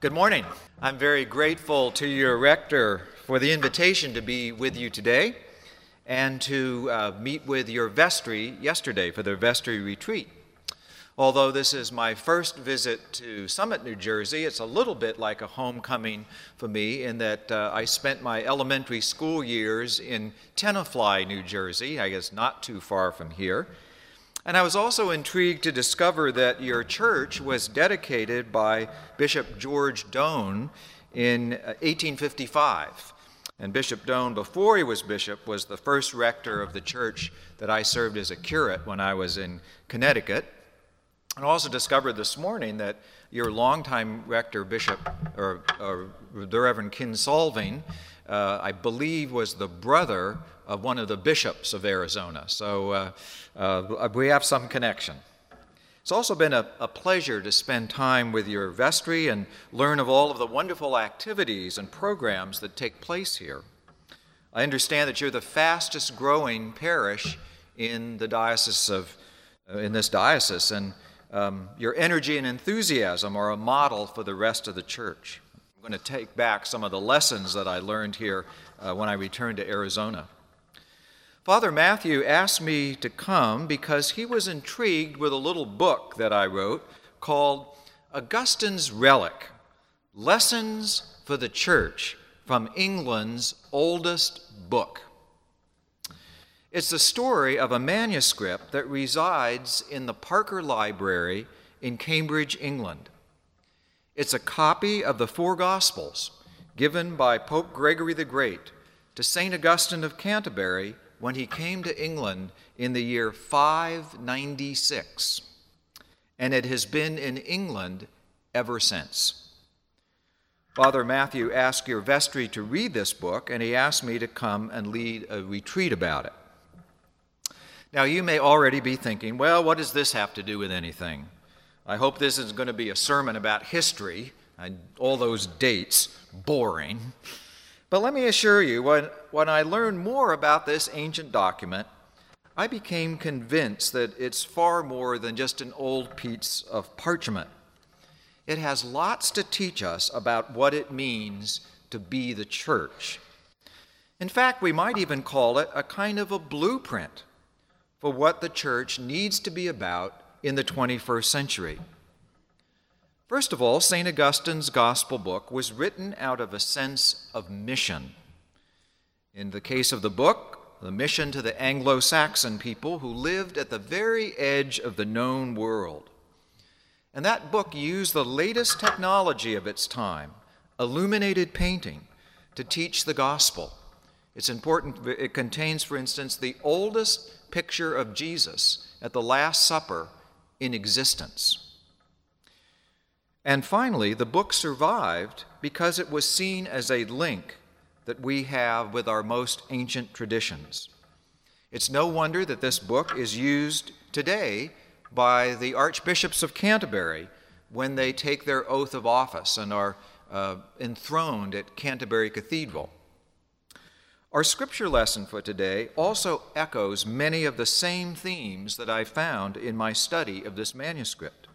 Good morning. I'm very grateful to your rector for the invitation to be with you today and to uh, meet with your vestry yesterday for their vestry retreat. Although this is my first visit to Summit, New Jersey, it's a little bit like a homecoming for me in that uh, I spent my elementary school years in Tenafly, New Jersey, I guess not too far from here. And I was also intrigued to discover that your church was dedicated by Bishop George Doane in 1855. Uh, and Bishop Doane, before he was bishop, was the first rector of the church that I served as a curate when I was in Connecticut. And also discovered this morning that your longtime rector, Bishop, or, or the Reverend Kinsolving, uh, I believe was the brother of one of the bishops of Arizona. So uh, uh, we have some connection. It's also been a, a, pleasure to spend time with your vestry and learn of all of the wonderful activities and programs that take place here. I understand that you're the fastest growing parish in the diocese of, uh, in this diocese, and um, your energy and enthusiasm are a model for the rest of the church. I'm going to take back some of the lessons that I learned here uh, when I returned to Arizona. Father Matthew asked me to come because he was intrigued with a little book that I wrote called Augustine's Relic Lessons for the Church from England's Oldest Book. It's the story of a manuscript that resides in the Parker Library in Cambridge, England. It's a copy of the four Gospels given by Pope Gregory the Great to St. Augustine of Canterbury when he came to England in the year 596, and it has been in England ever since. Father Matthew asked your vestry to read this book, and he asked me to come and lead a retreat about it. Now, you may already be thinking, well, what does this have to do with anything? I hope this is going to be a sermon about history and all those dates. Boring. But let me assure you, when, when I learned more about this ancient document, I became convinced that it's far more than just an old piece of parchment. It has lots to teach us about what it means to be the church. In fact, we might even call it a kind of a blueprint for what the church needs to be about in the 21st century. First of all, St. Augustine's Gospel book was written out of a sense of mission. In the case of the book, the mission to the Anglo Saxon people who lived at the very edge of the known world. And that book used the latest technology of its time, illuminated painting, to teach the gospel. It's important, it contains, for instance, the oldest picture of Jesus at the Last Supper in existence. And finally, the book survived because it was seen as a link that we have with our most ancient traditions. It's no wonder that this book is used today by the archbishops of Canterbury when they take their oath of office and are uh, enthroned at Canterbury Cathedral. Our scripture lesson for today also echoes many of the same themes that I found in my study of this manuscript.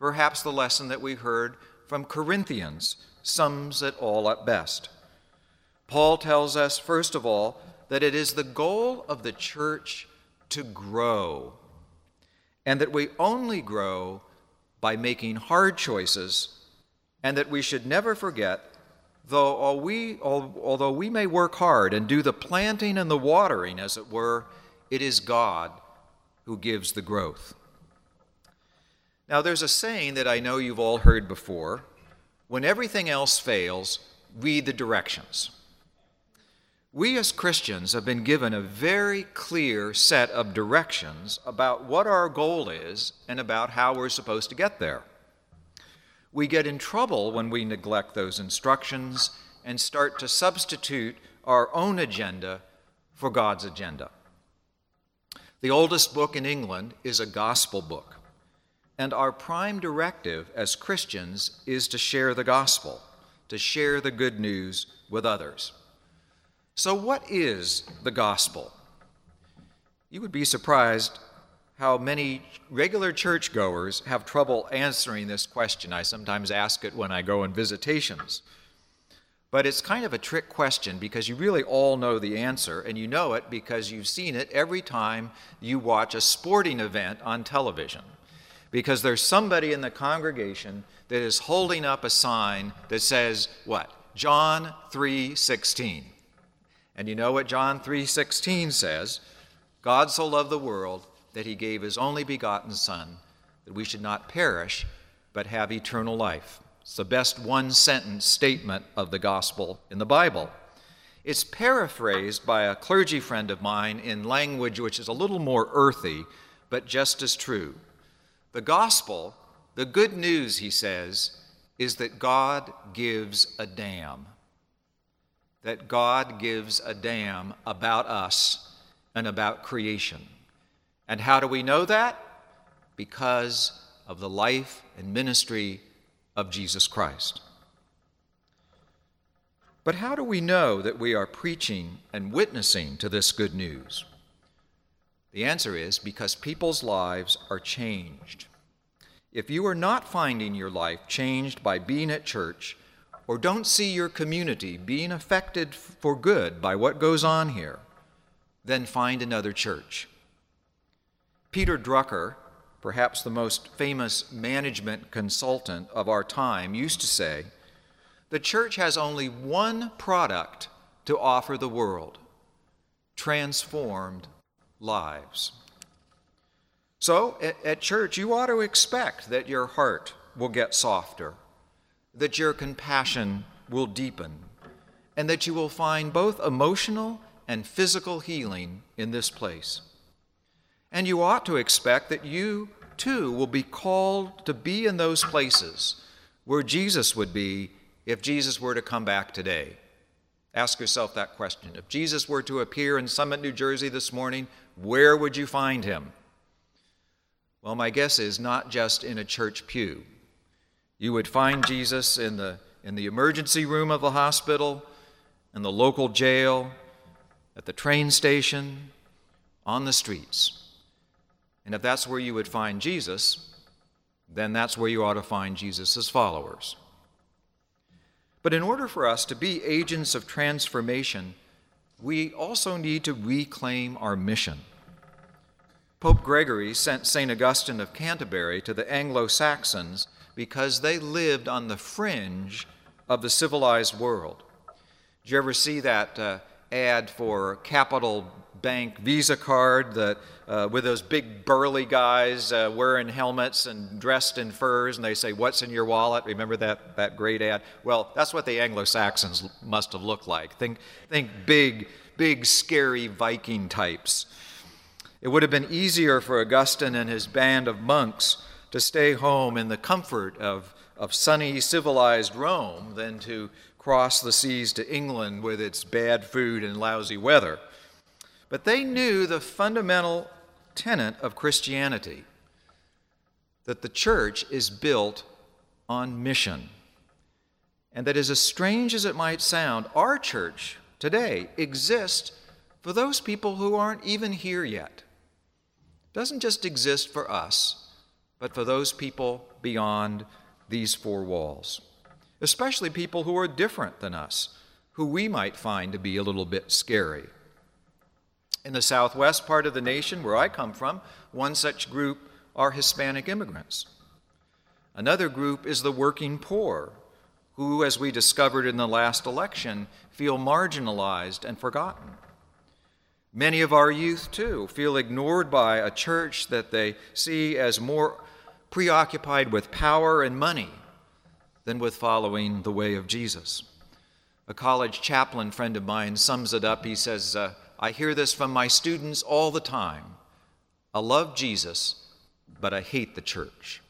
Perhaps the lesson that we heard from Corinthians sums it all up best. Paul tells us, first of all, that it is the goal of the church to grow, and that we only grow by making hard choices, and that we should never forget, though we, although we may work hard and do the planting and the watering, as it were, it is God who gives the growth. Now, there's a saying that I know you've all heard before when everything else fails, read the directions. We as Christians have been given a very clear set of directions about what our goal is and about how we're supposed to get there. We get in trouble when we neglect those instructions and start to substitute our own agenda for God's agenda. The oldest book in England is a gospel book. And our prime directive as Christians is to share the gospel, to share the good news with others. So, what is the gospel? You would be surprised how many regular churchgoers have trouble answering this question. I sometimes ask it when I go on visitations. But it's kind of a trick question because you really all know the answer, and you know it because you've seen it every time you watch a sporting event on television. Because there's somebody in the congregation that is holding up a sign that says, what? John 3:16. And you know what John 3:16 says? God so loved the world that he gave his only begotten son that we should not perish but have eternal life. It's the best one sentence statement of the gospel in the Bible. It's paraphrased by a clergy friend of mine in language which is a little more earthy, but just as true. The gospel, the good news, he says, is that God gives a damn. That God gives a damn about us and about creation. And how do we know that? Because of the life and ministry of Jesus Christ. But how do we know that we are preaching and witnessing to this good news? The answer is because people's lives are changed. If you are not finding your life changed by being at church, or don't see your community being affected for good by what goes on here, then find another church. Peter Drucker perhaps the most famous management consultant of our time, used to say the church has only one product to offer the world transformed lives. So, at, at, church, you ought to expect that your heart will get softer, that your compassion will deepen, and that you will find both emotional and physical healing in this place. And you ought to expect that you, too, will be called to be in those places where Jesus would be if Jesus were to come back today. Ask yourself that question. If Jesus were to appear in Summit, New Jersey this morning, where would you find him? Well, my guess is not just in a church pew. You would find Jesus in the, in the emergency room of the hospital, in the local jail, at the train station, on the streets. And if that's where you would find Jesus, then that's where you ought to find Jesus' followers. But in order for us to be agents of transformation, we also need to reclaim our mission. Pope Gregory sent St. Augustine of Canterbury to the Anglo Saxons because they lived on the fringe of the civilized world. Did you ever see that uh, ad for Capital Bank Visa card that uh, with those big burly guys uh, wearing helmets and dressed in furs, and they say, What's in your wallet? Remember that, that great ad? Well, that's what the Anglo Saxons must have looked like. Think, think big, big, scary Viking types. It would have been easier for Augustine and his band of monks to stay home in the comfort of, of sunny, civilized Rome than to cross the seas to England with its bad food and lousy weather. But they knew the fundamental tenet of Christianity that the church is built on mission. And that, as strange as it might sound, our church today exists for those people who aren't even here yet. It doesn't just exist for us, but for those people beyond these four walls, especially people who are different than us, who we might find to be a little bit scary. In the southwest part of the nation, where I come from, one such group are Hispanic immigrants. Another group is the working poor, who, as we discovered in the last election, feel marginalized and forgotten. Many of our youth, too, feel ignored by a church that they see as more preoccupied with power and money than with following the way of Jesus. A college chaplain friend of mine sums it up. He says, uh, I hear this from my students all the time. I love Jesus, but I hate the church.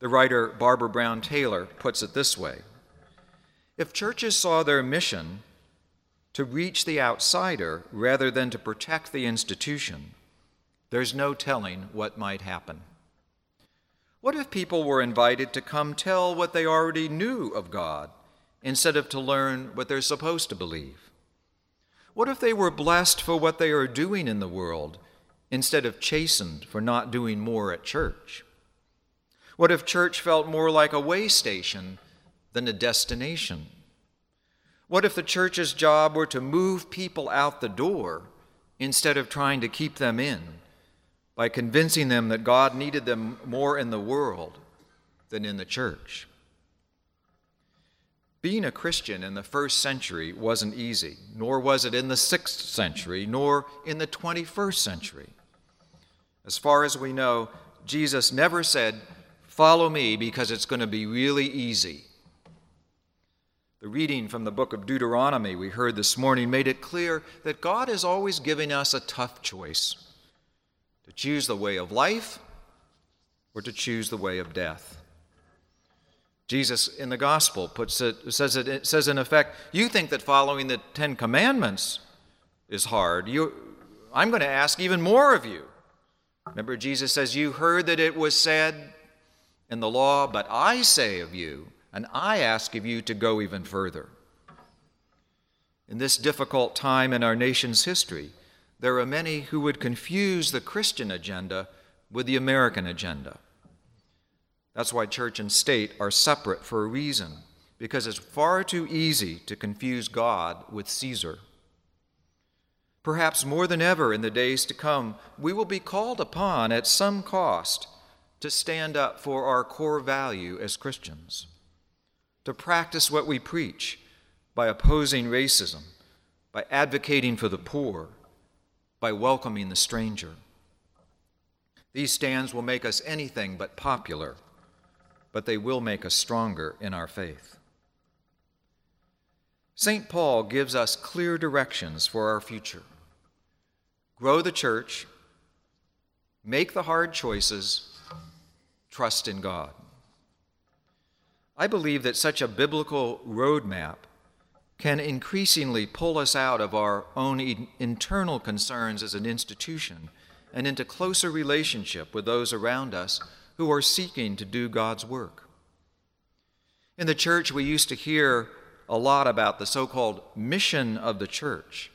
The writer Barbara Brown Taylor puts it this way If churches saw their mission to reach the outsider rather than to protect the institution, there's no telling what might happen. What if people were invited to come tell what they already knew of God instead of to learn what they're supposed to believe? What if they were blessed for what they are doing in the world instead of chastened for not doing more at church? What if church felt more like a way station than a destination? What if the church's job were to move people out the door instead of trying to keep them in by convincing them that God needed them more in the world than in the church? Being a Christian in the first century wasn't easy, nor was it in the sixth century, nor in the 21st century. As far as we know, Jesus never said, Follow me because it's going to be really easy. The reading from the book of Deuteronomy we heard this morning made it clear that God is always giving us a tough choice to choose the way of life or to choose the way of death. Jesus in the gospel puts it says it, it says in effect, you think that following the 10 commandments is hard. You I'm going to ask even more of you. Remember Jesus says you heard that it was said in the law, but I say of you, and I ask of you to go even further. In this difficult time in our nation's history, there are many who would confuse the Christian agenda with the American agenda. That's why church and state are separate for a reason, because it's far too easy to confuse God with Caesar. Perhaps more than ever in the days to come, we will be called upon at some cost to stand up for our core value as Christians, to practice what we preach by opposing racism, by advocating for the poor, by welcoming the stranger. These stands will make us anything but popular but they will make us stronger in our faith. St. Paul gives us clear directions for our future grow the church, make the hard choices, trust in God. I believe that such a biblical roadmap can increasingly pull us out of our own internal concerns as an institution and into closer relationship with those around us who are seeking to do God's work. In the church, we used to hear a lot about the so called mission of the church.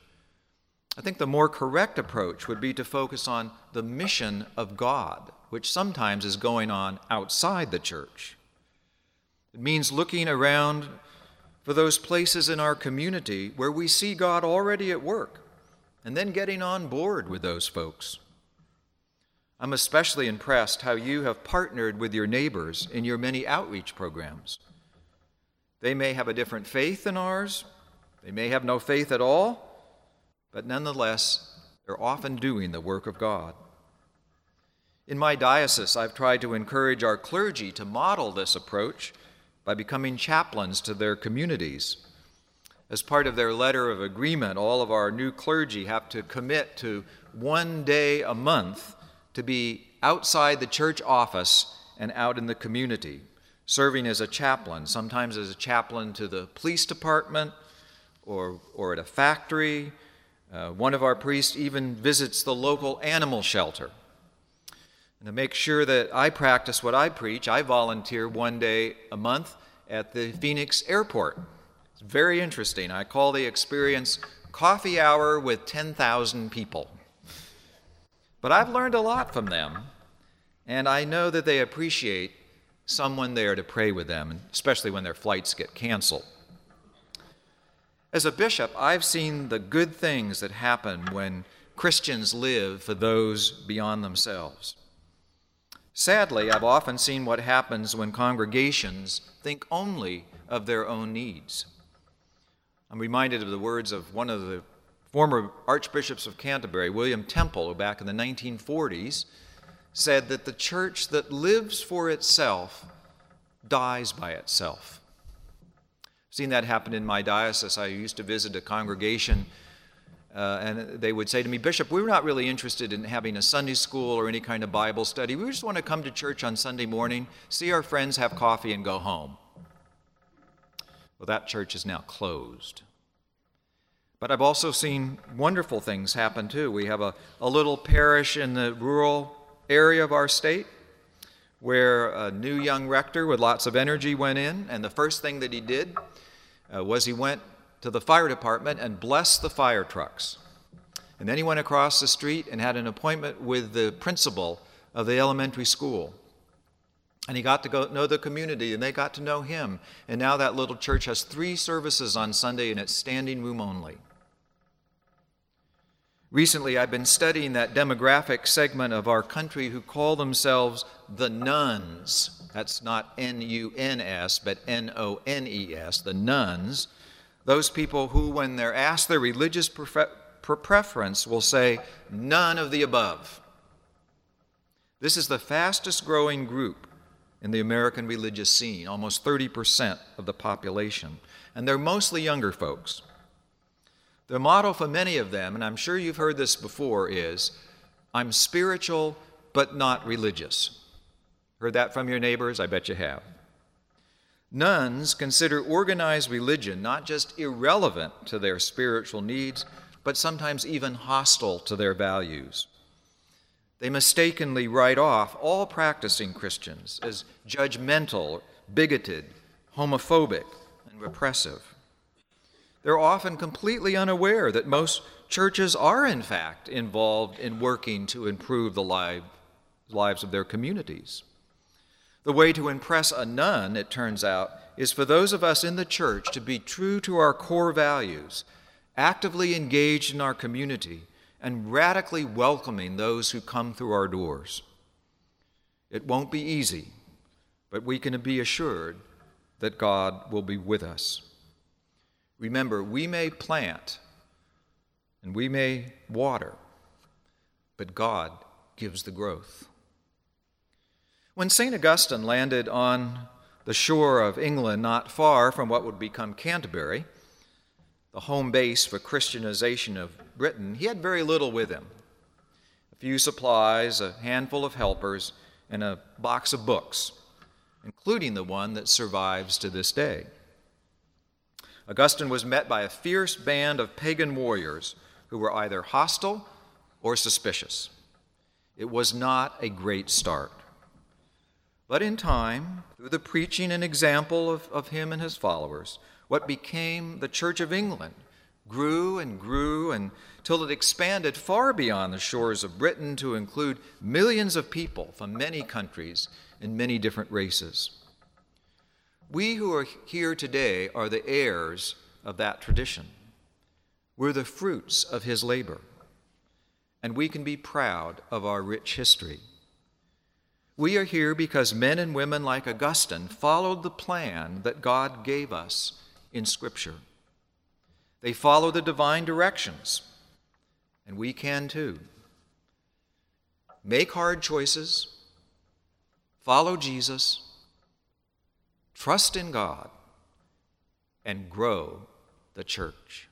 I think the more correct approach would be to focus on the mission of God, which sometimes is going on outside the church. It means looking around for those places in our community where we see God already at work and then getting on board with those folks. I'm especially impressed how you have partnered with your neighbors in your many outreach programs. They may have a different faith than ours, they may have no faith at all, but nonetheless, they're often doing the work of God. In my diocese, I've tried to encourage our clergy to model this approach by becoming chaplains to their communities. As part of their letter of agreement, all of our new clergy have to commit to one day a month to be outside the church office and out in the community, serving as a chaplain, sometimes as a chaplain to the police department or, or at a factory. Uh, one of our priests even visits the local animal shelter. And to make sure that I practice what I preach, I volunteer one day a month at the Phoenix airport. It's very interesting. I call the experience Coffee Hour with 10,000 People. But I've learned a lot from them, and I know that they appreciate someone there to pray with them, especially when their flights get canceled. As a bishop, I've seen the good things that happen when Christians live for those beyond themselves. Sadly, I've often seen what happens when congregations think only of their own needs. I'm reminded of the words of one of the former archbishops of Canterbury, William Temple, who back in the 1940s said that the church that lives for itself dies by itself. I've seen that happen in my diocese. I used to visit a congregation, uh, and they would say to me, Bishop, we're not really interested in having a Sunday school or any kind of Bible study. We just want to come to church on Sunday morning, see our friends, have coffee, and go home. Well, that church is now closed. But I've also seen wonderful things happen too. We have a, a little parish in the rural area of our state where a new young rector with lots of energy went in, and the first thing that he did uh, was he went to the fire department and blessed the fire trucks. And then he went across the street and had an appointment with the principal of the elementary school. And he got to go know the community, and they got to know him. And now that little church has three services on Sunday, and it's standing room only. Recently, I've been studying that demographic segment of our country who call themselves the nones. That's not N U N S, but N O N E S, the nones. Those people who, when they're asked their religious prefer- preference, will say, none of the above. This is the fastest growing group in the American religious scene, almost 30% of the population. And they're mostly younger folks. The motto for many of them, and I'm sure you've heard this before, is I'm spiritual but not religious. Heard that from your neighbors? I bet you have. Nones consider organized religion not just irrelevant to their spiritual needs, but sometimes even hostile to their values. They mistakenly write off all practicing Christians as judgmental, bigoted, homophobic, and repressive. They're often completely unaware that most churches are, in fact, involved in working to improve the lives of their communities. The way to impress a none, it turns out, is for those of us in the church to be true to our core values, actively engaged in our community, and radically welcoming those who come through our doors. It won't be easy, but we can be assured that God will be with us. Remember, we may plant and we may water, but God gives the growth. When St. Augustine landed on the shore of England, not far from what would become Canterbury, the home base for Christianization of Britain, he had very little with him a few supplies, a handful of helpers, and a box of books, including the one that survives to this day. Augustine was met by a fierce band of pagan warriors who were either hostile or suspicious. It was not a great start. But in time, through the preaching and example of, of him and his followers, what became the Church of England grew and grew until it expanded far beyond the shores of Britain to include millions of people from many countries and many different races. We who are here today are the heirs of that tradition. We're the fruits of his labor, and we can be proud of our rich history. We are here because men and women like Augustine followed the plan that God gave us in Scripture. They follow the divine directions, and we can too. Make hard choices, follow Jesus trust in God, and grow the church.